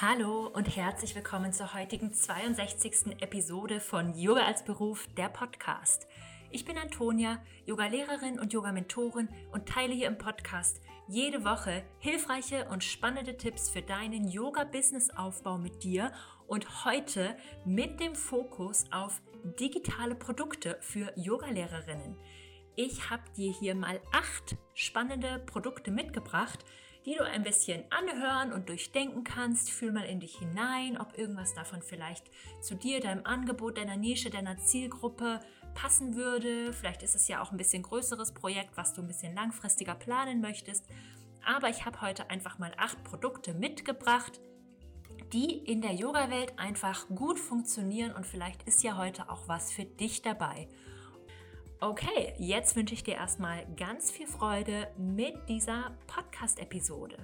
Hallo und herzlich willkommen zur heutigen 62. Episode von Yoga als Beruf, der Podcast. Ich bin Antonia, Yoga-Lehrerin und Yoga-Mentorin und teile hier im Podcast jede Woche hilfreiche und spannende Tipps für deinen Yoga-Business-Aufbau mit dir und heute mit dem Fokus auf digitale Produkte für Yogalehrerinnen. Ich habe dir hier mal acht spannende Produkte mitgebracht, die du ein bisschen anhören und durchdenken kannst. Fühl mal in dich hinein, ob irgendwas davon vielleicht zu dir, deinem Angebot, deiner Nische, deiner Zielgruppe passen würde. Vielleicht ist es ja auch ein bisschen größeres Projekt, was du ein bisschen langfristiger planen möchtest. Aber ich habe heute einfach mal acht Produkte mitgebracht, die in der Yoga-Welt einfach gut funktionieren und vielleicht ist ja heute auch was für dich dabei. Okay, jetzt wünsche ich dir erstmal ganz viel Freude mit dieser Podcast-Episode.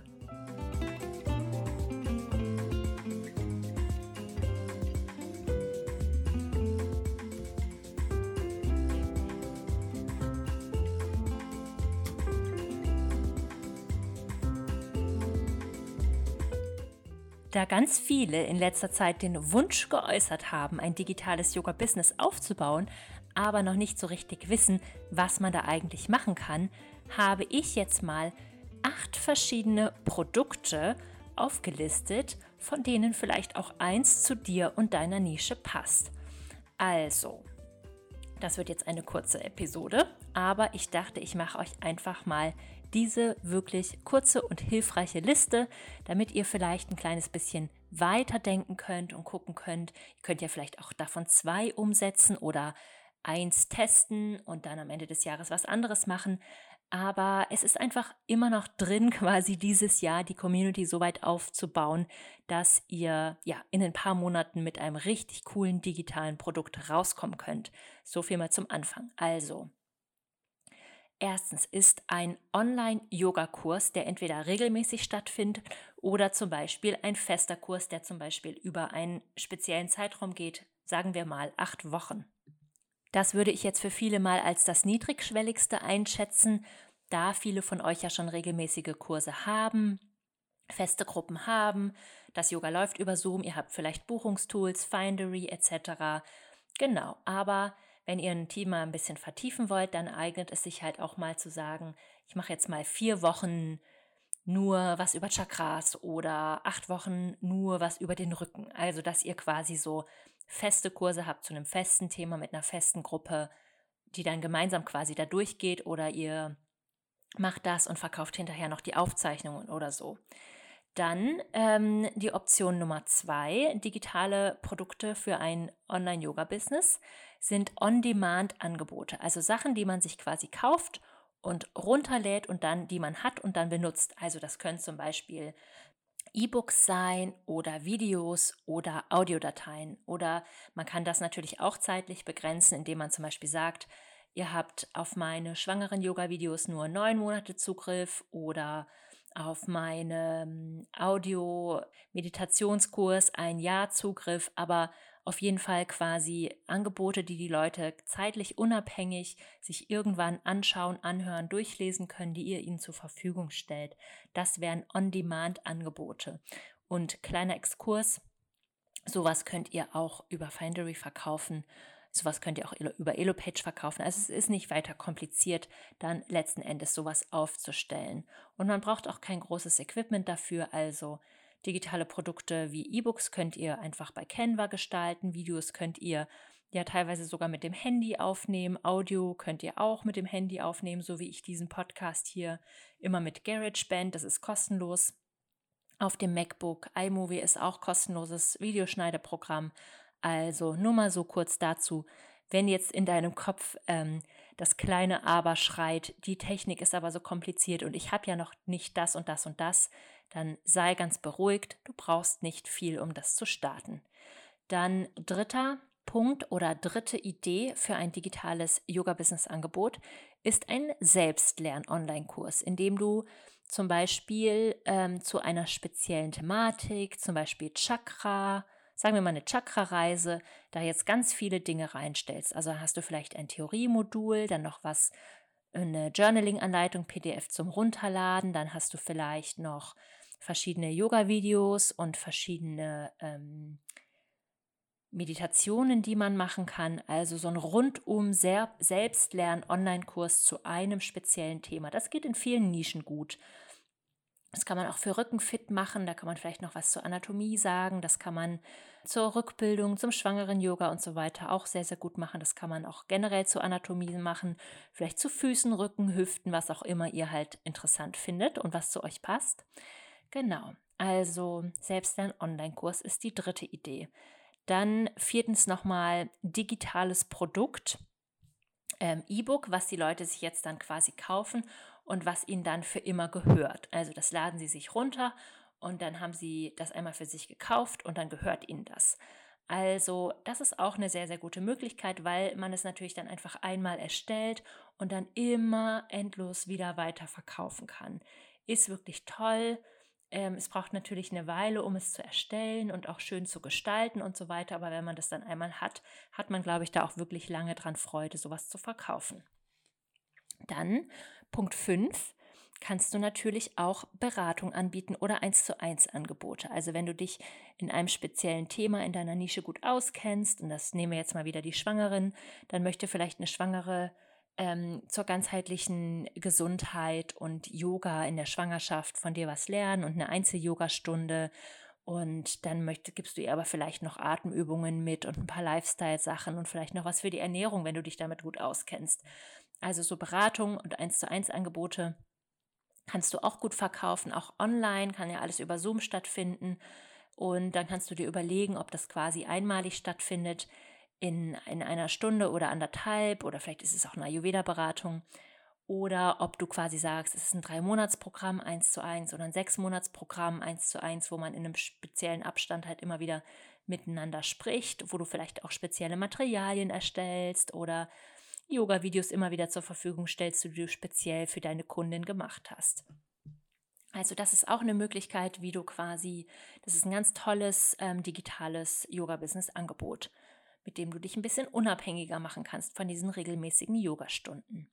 Da ganz viele in letzter Zeit den Wunsch geäußert haben, ein digitales Yoga-Business aufzubauen, aber noch nicht so richtig wissen, was man da eigentlich machen kann, habe ich jetzt mal acht verschiedene Produkte aufgelistet, von denen vielleicht auch eins zu dir und deiner Nische passt. Also, das wird jetzt eine kurze Episode, aber ich dachte, ich mache euch einfach mal diese wirklich kurze und hilfreiche Liste, damit ihr vielleicht ein kleines bisschen weiterdenken könnt und gucken könnt. Ihr könnt ja vielleicht auch davon zwei umsetzen oder eins testen und dann am Ende des Jahres was anderes machen. Aber es ist einfach immer noch drin, quasi dieses Jahr die Community so weit aufzubauen, dass ihr ja in ein paar Monaten mit einem richtig coolen digitalen Produkt rauskommen könnt. So viel mal zum Anfang. Also, Erstens ist ein Online-Yoga-Kurs, der entweder regelmäßig stattfindet oder zum Beispiel ein fester Kurs, der zum Beispiel über einen speziellen Zeitraum geht, sagen wir mal acht Wochen. Das würde ich jetzt für viele mal als das niedrigschwelligste einschätzen, da viele von euch ja schon regelmäßige Kurse haben, feste Gruppen haben, das Yoga läuft über Zoom, ihr habt vielleicht Buchungstools, Findery etc. Genau, aber wenn ihr ein Thema ein bisschen vertiefen wollt, dann eignet es sich halt auch mal zu sagen, ich mache jetzt mal vier Wochen nur was über Chakras oder acht Wochen nur was über den Rücken. Also, dass ihr quasi so feste Kurse habt zu einem festen Thema mit einer festen Gruppe, die dann gemeinsam quasi da durchgeht oder ihr macht das und verkauft hinterher noch die Aufzeichnungen oder so. Dann ähm, die Option Nummer zwei, digitale Produkte für ein Online-Yoga-Business, sind On-Demand-Angebote, also Sachen, die man sich quasi kauft und runterlädt und dann, die man hat und dann benutzt. Also das können zum Beispiel E-Books sein oder Videos oder Audiodateien. Oder man kann das natürlich auch zeitlich begrenzen, indem man zum Beispiel sagt, ihr habt auf meine schwangeren Yoga-Videos nur neun Monate Zugriff oder auf meinen Audio-Meditationskurs ein Jahr Zugriff, aber auf jeden Fall quasi Angebote, die die Leute zeitlich unabhängig sich irgendwann anschauen, anhören, durchlesen können, die ihr ihnen zur Verfügung stellt. Das wären On-Demand-Angebote. Und kleiner Exkurs, sowas könnt ihr auch über Findery verkaufen. Sowas könnt ihr auch über Elopage verkaufen. Also es ist nicht weiter kompliziert, dann letzten Endes sowas aufzustellen. Und man braucht auch kein großes Equipment dafür. Also Digitale Produkte wie E-Books könnt ihr einfach bei Canva gestalten, Videos könnt ihr ja teilweise sogar mit dem Handy aufnehmen, Audio könnt ihr auch mit dem Handy aufnehmen, so wie ich diesen Podcast hier immer mit GarageBand, das ist kostenlos. Auf dem MacBook, iMovie ist auch kostenloses Videoschneideprogramm. Also nur mal so kurz dazu, wenn jetzt in deinem Kopf ähm, das kleine Aber schreit, die Technik ist aber so kompliziert und ich habe ja noch nicht das und das und das, dann sei ganz beruhigt, du brauchst nicht viel, um das zu starten. Dann dritter Punkt oder dritte Idee für ein digitales Yoga-Business-Angebot ist ein Selbstlern-Online-Kurs, in dem du zum Beispiel ähm, zu einer speziellen Thematik, zum Beispiel Chakra, sagen wir mal eine Chakra-Reise, da jetzt ganz viele Dinge reinstellst. Also hast du vielleicht ein Theoriemodul, dann noch was, eine Journaling-Anleitung, PDF zum Runterladen, dann hast du vielleicht noch verschiedene Yoga-Videos und verschiedene ähm, Meditationen, die man machen kann. Also so ein rundum Selbstlern-Online-Kurs zu einem speziellen Thema. Das geht in vielen Nischen gut. Das kann man auch für Rückenfit machen. Da kann man vielleicht noch was zur Anatomie sagen. Das kann man zur Rückbildung, zum schwangeren Yoga und so weiter auch sehr, sehr gut machen. Das kann man auch generell zur Anatomie machen. Vielleicht zu Füßen, Rücken, Hüften, was auch immer ihr halt interessant findet und was zu euch passt. Genau. Also Selbstlern-Online-Kurs ist die dritte Idee. Dann viertens nochmal digitales Produkt. Ähm, E-Book, was die Leute sich jetzt dann quasi kaufen und was ihnen dann für immer gehört. Also das laden sie sich runter und dann haben sie das einmal für sich gekauft und dann gehört ihnen das. Also das ist auch eine sehr, sehr gute Möglichkeit, weil man es natürlich dann einfach einmal erstellt und dann immer endlos wieder weiter verkaufen kann. Ist wirklich toll. Ähm, es braucht natürlich eine Weile, um es zu erstellen und auch schön zu gestalten und so weiter. Aber wenn man das dann einmal hat, hat man, glaube ich, da auch wirklich lange dran Freude, sowas zu verkaufen. Dann Punkt 5 kannst du natürlich auch Beratung anbieten oder eins zu eins Angebote. Also wenn du dich in einem speziellen Thema in deiner Nische gut auskennst, und das nehmen wir jetzt mal wieder die Schwangeren, dann möchte vielleicht eine Schwangere ähm, zur ganzheitlichen Gesundheit und Yoga in der Schwangerschaft von dir was lernen und eine Einzel-Yoga-Stunde und dann möchte, gibst du ihr aber vielleicht noch Atemübungen mit und ein paar Lifestyle-Sachen und vielleicht noch was für die Ernährung, wenn du dich damit gut auskennst. Also so Beratung und eins zu eins Angebote kannst du auch gut verkaufen, auch online, kann ja alles über Zoom stattfinden. Und dann kannst du dir überlegen, ob das quasi einmalig stattfindet in, in einer Stunde oder anderthalb oder vielleicht ist es auch eine Ayurveda-Beratung oder ob du quasi sagst, es ist ein Drei-Monats-Programm eins zu eins oder ein Sechs-Monats-Programm eins zu eins, wo man in einem speziellen Abstand halt immer wieder miteinander spricht, wo du vielleicht auch spezielle Materialien erstellst oder Yoga-Videos immer wieder zur Verfügung stellst, die du speziell für deine Kundin gemacht hast. Also das ist auch eine Möglichkeit, wie du quasi, das ist ein ganz tolles ähm, digitales Yoga-Business-Angebot, mit dem du dich ein bisschen unabhängiger machen kannst von diesen regelmäßigen Yoga-Stunden.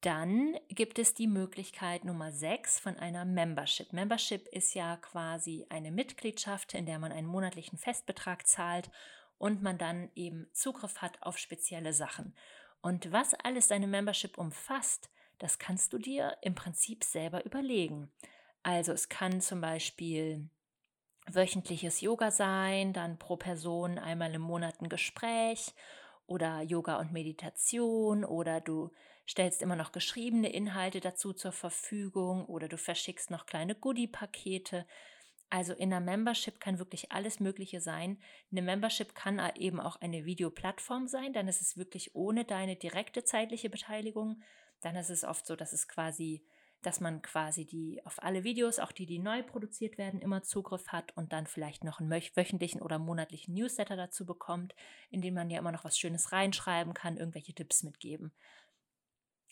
Dann gibt es die Möglichkeit Nummer 6 von einer Membership. Membership ist ja quasi eine Mitgliedschaft, in der man einen monatlichen Festbetrag zahlt und man dann eben Zugriff hat auf spezielle Sachen. Und was alles deine Membership umfasst, das kannst du dir im Prinzip selber überlegen. Also es kann zum Beispiel wöchentliches Yoga sein, dann pro Person einmal im Monat ein Gespräch oder Yoga und Meditation oder du stellst immer noch geschriebene Inhalte dazu zur Verfügung oder du verschickst noch kleine Goodie-Pakete. Also in einer Membership kann wirklich alles Mögliche sein. Eine Membership kann eben auch eine Videoplattform sein, dann ist es wirklich ohne deine direkte zeitliche Beteiligung. Dann ist es oft so, dass es quasi, dass man quasi die auf alle Videos, auch die, die neu produziert werden, immer Zugriff hat und dann vielleicht noch einen wöchentlichen oder monatlichen Newsletter dazu bekommt, in dem man ja immer noch was Schönes reinschreiben kann, irgendwelche Tipps mitgeben.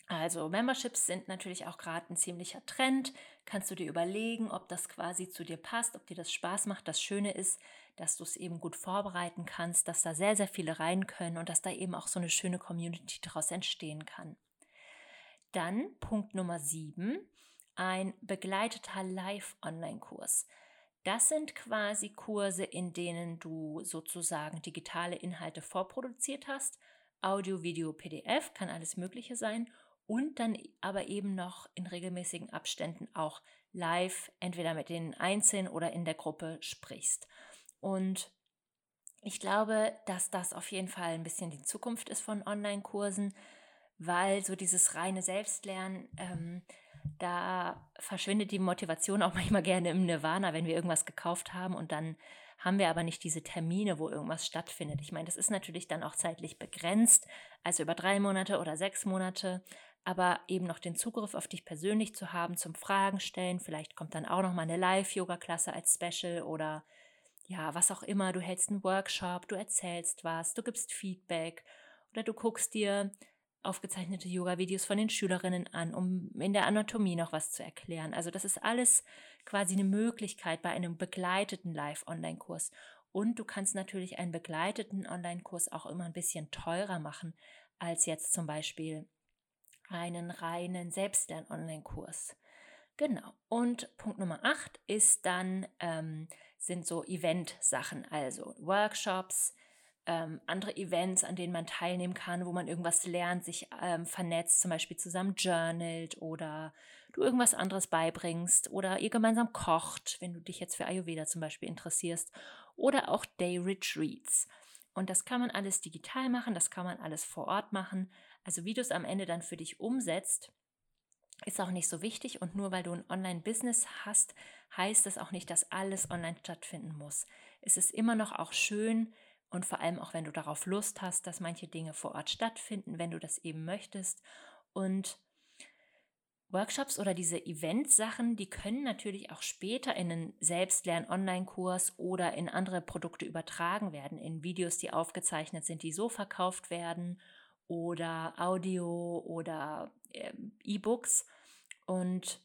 Also Memberships sind natürlich auch gerade ein ziemlicher Trend. Kannst du dir überlegen, ob das quasi zu dir passt, ob dir das Spaß macht. Das Schöne ist, dass du es eben gut vorbereiten kannst, dass da sehr, sehr viele rein können und dass da eben auch so eine schöne Community daraus entstehen kann. Dann Punkt Nummer 7, ein begleiteter Live-Online-Kurs. Das sind quasi Kurse, in denen du sozusagen digitale Inhalte vorproduziert hast. Audio, Video, PDF, kann alles Mögliche sein und dann aber eben noch in regelmäßigen Abständen auch live, entweder mit den Einzelnen oder in der Gruppe sprichst. Und ich glaube, dass das auf jeden Fall ein bisschen die Zukunft ist von Online-Kursen, weil so dieses reine Selbstlernen, ähm, da verschwindet die Motivation auch manchmal gerne im Nirvana, wenn wir irgendwas gekauft haben und dann haben wir aber nicht diese Termine, wo irgendwas stattfindet. Ich meine, das ist natürlich dann auch zeitlich begrenzt, also über drei Monate oder sechs Monate, aber eben noch den Zugriff auf dich persönlich zu haben zum Fragen stellen. Vielleicht kommt dann auch noch mal eine Live-Yoga-Klasse als Special oder ja, was auch immer. Du hältst einen Workshop, du erzählst was, du gibst Feedback oder du guckst dir aufgezeichnete Yoga-Videos von den Schülerinnen an, um in der Anatomie noch was zu erklären. Also das ist alles quasi eine Möglichkeit bei einem begleiteten Live-Online-Kurs. Und du kannst natürlich einen begleiteten Online-Kurs auch immer ein bisschen teurer machen als jetzt zum Beispiel einen reinen Selbstlern-Online-Kurs. Genau. Und Punkt Nummer 8 ist dann, ähm, sind so Event-Sachen, also Workshops, ähm, andere Events, an denen man teilnehmen kann, wo man irgendwas lernt, sich ähm, vernetzt, zum Beispiel zusammen journalt oder du irgendwas anderes beibringst oder ihr gemeinsam kocht, wenn du dich jetzt für Ayurveda zum Beispiel interessierst oder auch Day Retreats. Und das kann man alles digital machen, das kann man alles vor Ort machen. Also wie du es am Ende dann für dich umsetzt, ist auch nicht so wichtig und nur weil du ein Online-Business hast, heißt das auch nicht, dass alles online stattfinden muss. Es ist immer noch auch schön, und vor allem auch, wenn du darauf Lust hast, dass manche Dinge vor Ort stattfinden, wenn du das eben möchtest. Und Workshops oder diese Event-Sachen, die können natürlich auch später in einen Selbstlern-Online-Kurs oder in andere Produkte übertragen werden, in Videos, die aufgezeichnet sind, die so verkauft werden oder Audio oder äh, E-Books. Und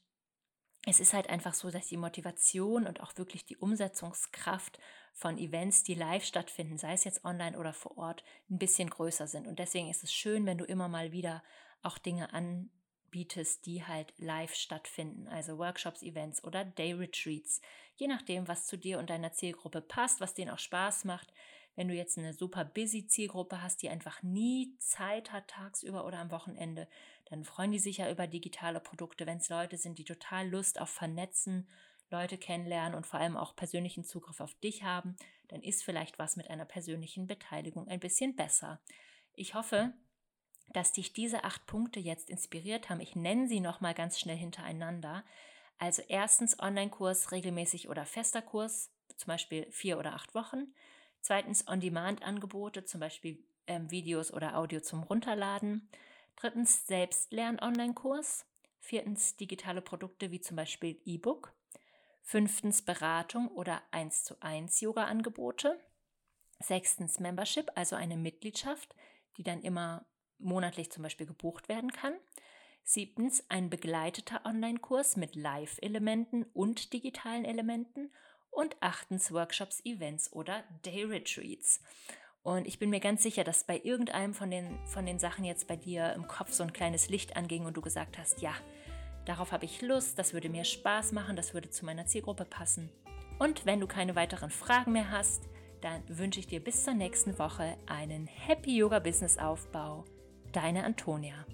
es ist halt einfach so, dass die Motivation und auch wirklich die Umsetzungskraft von Events, die live stattfinden, sei es jetzt online oder vor Ort, ein bisschen größer sind. Und deswegen ist es schön, wenn du immer mal wieder auch Dinge anbietest, die halt live stattfinden, also Workshops, Events oder Day Retreats, je nachdem, was zu dir und deiner Zielgruppe passt, was denen auch Spaß macht. Wenn du jetzt eine super busy Zielgruppe hast, die einfach nie Zeit hat, tagsüber oder am Wochenende, dann freuen die sich ja über digitale Produkte, wenn es Leute sind, die total Lust auf Vernetzen, Leute kennenlernen und vor allem auch persönlichen Zugriff auf dich haben, dann ist vielleicht was mit einer persönlichen Beteiligung ein bisschen besser. Ich hoffe, dass dich diese acht Punkte jetzt inspiriert haben. Ich nenne sie nochmal ganz schnell hintereinander. Also erstens Online-Kurs, regelmäßig oder fester Kurs, zum Beispiel vier oder acht Wochen. Zweitens On-Demand-Angebote, zum Beispiel ähm, Videos oder Audio zum Runterladen. Drittens Selbstlern-Online-Kurs. Viertens digitale Produkte wie zum Beispiel E-Book. Fünftens Beratung oder 1 zu 1 Yoga-Angebote. Sechstens Membership, also eine Mitgliedschaft, die dann immer monatlich zum Beispiel gebucht werden kann. Siebtens ein begleiteter Online-Kurs mit Live-Elementen und digitalen Elementen. Und achtens Workshops, Events oder Day Retreats. Und ich bin mir ganz sicher, dass bei irgendeinem von den, von den Sachen jetzt bei dir im Kopf so ein kleines Licht anging und du gesagt hast, ja, darauf habe ich Lust, das würde mir Spaß machen, das würde zu meiner Zielgruppe passen. Und wenn du keine weiteren Fragen mehr hast, dann wünsche ich dir bis zur nächsten Woche einen Happy Yoga Business Aufbau. Deine Antonia.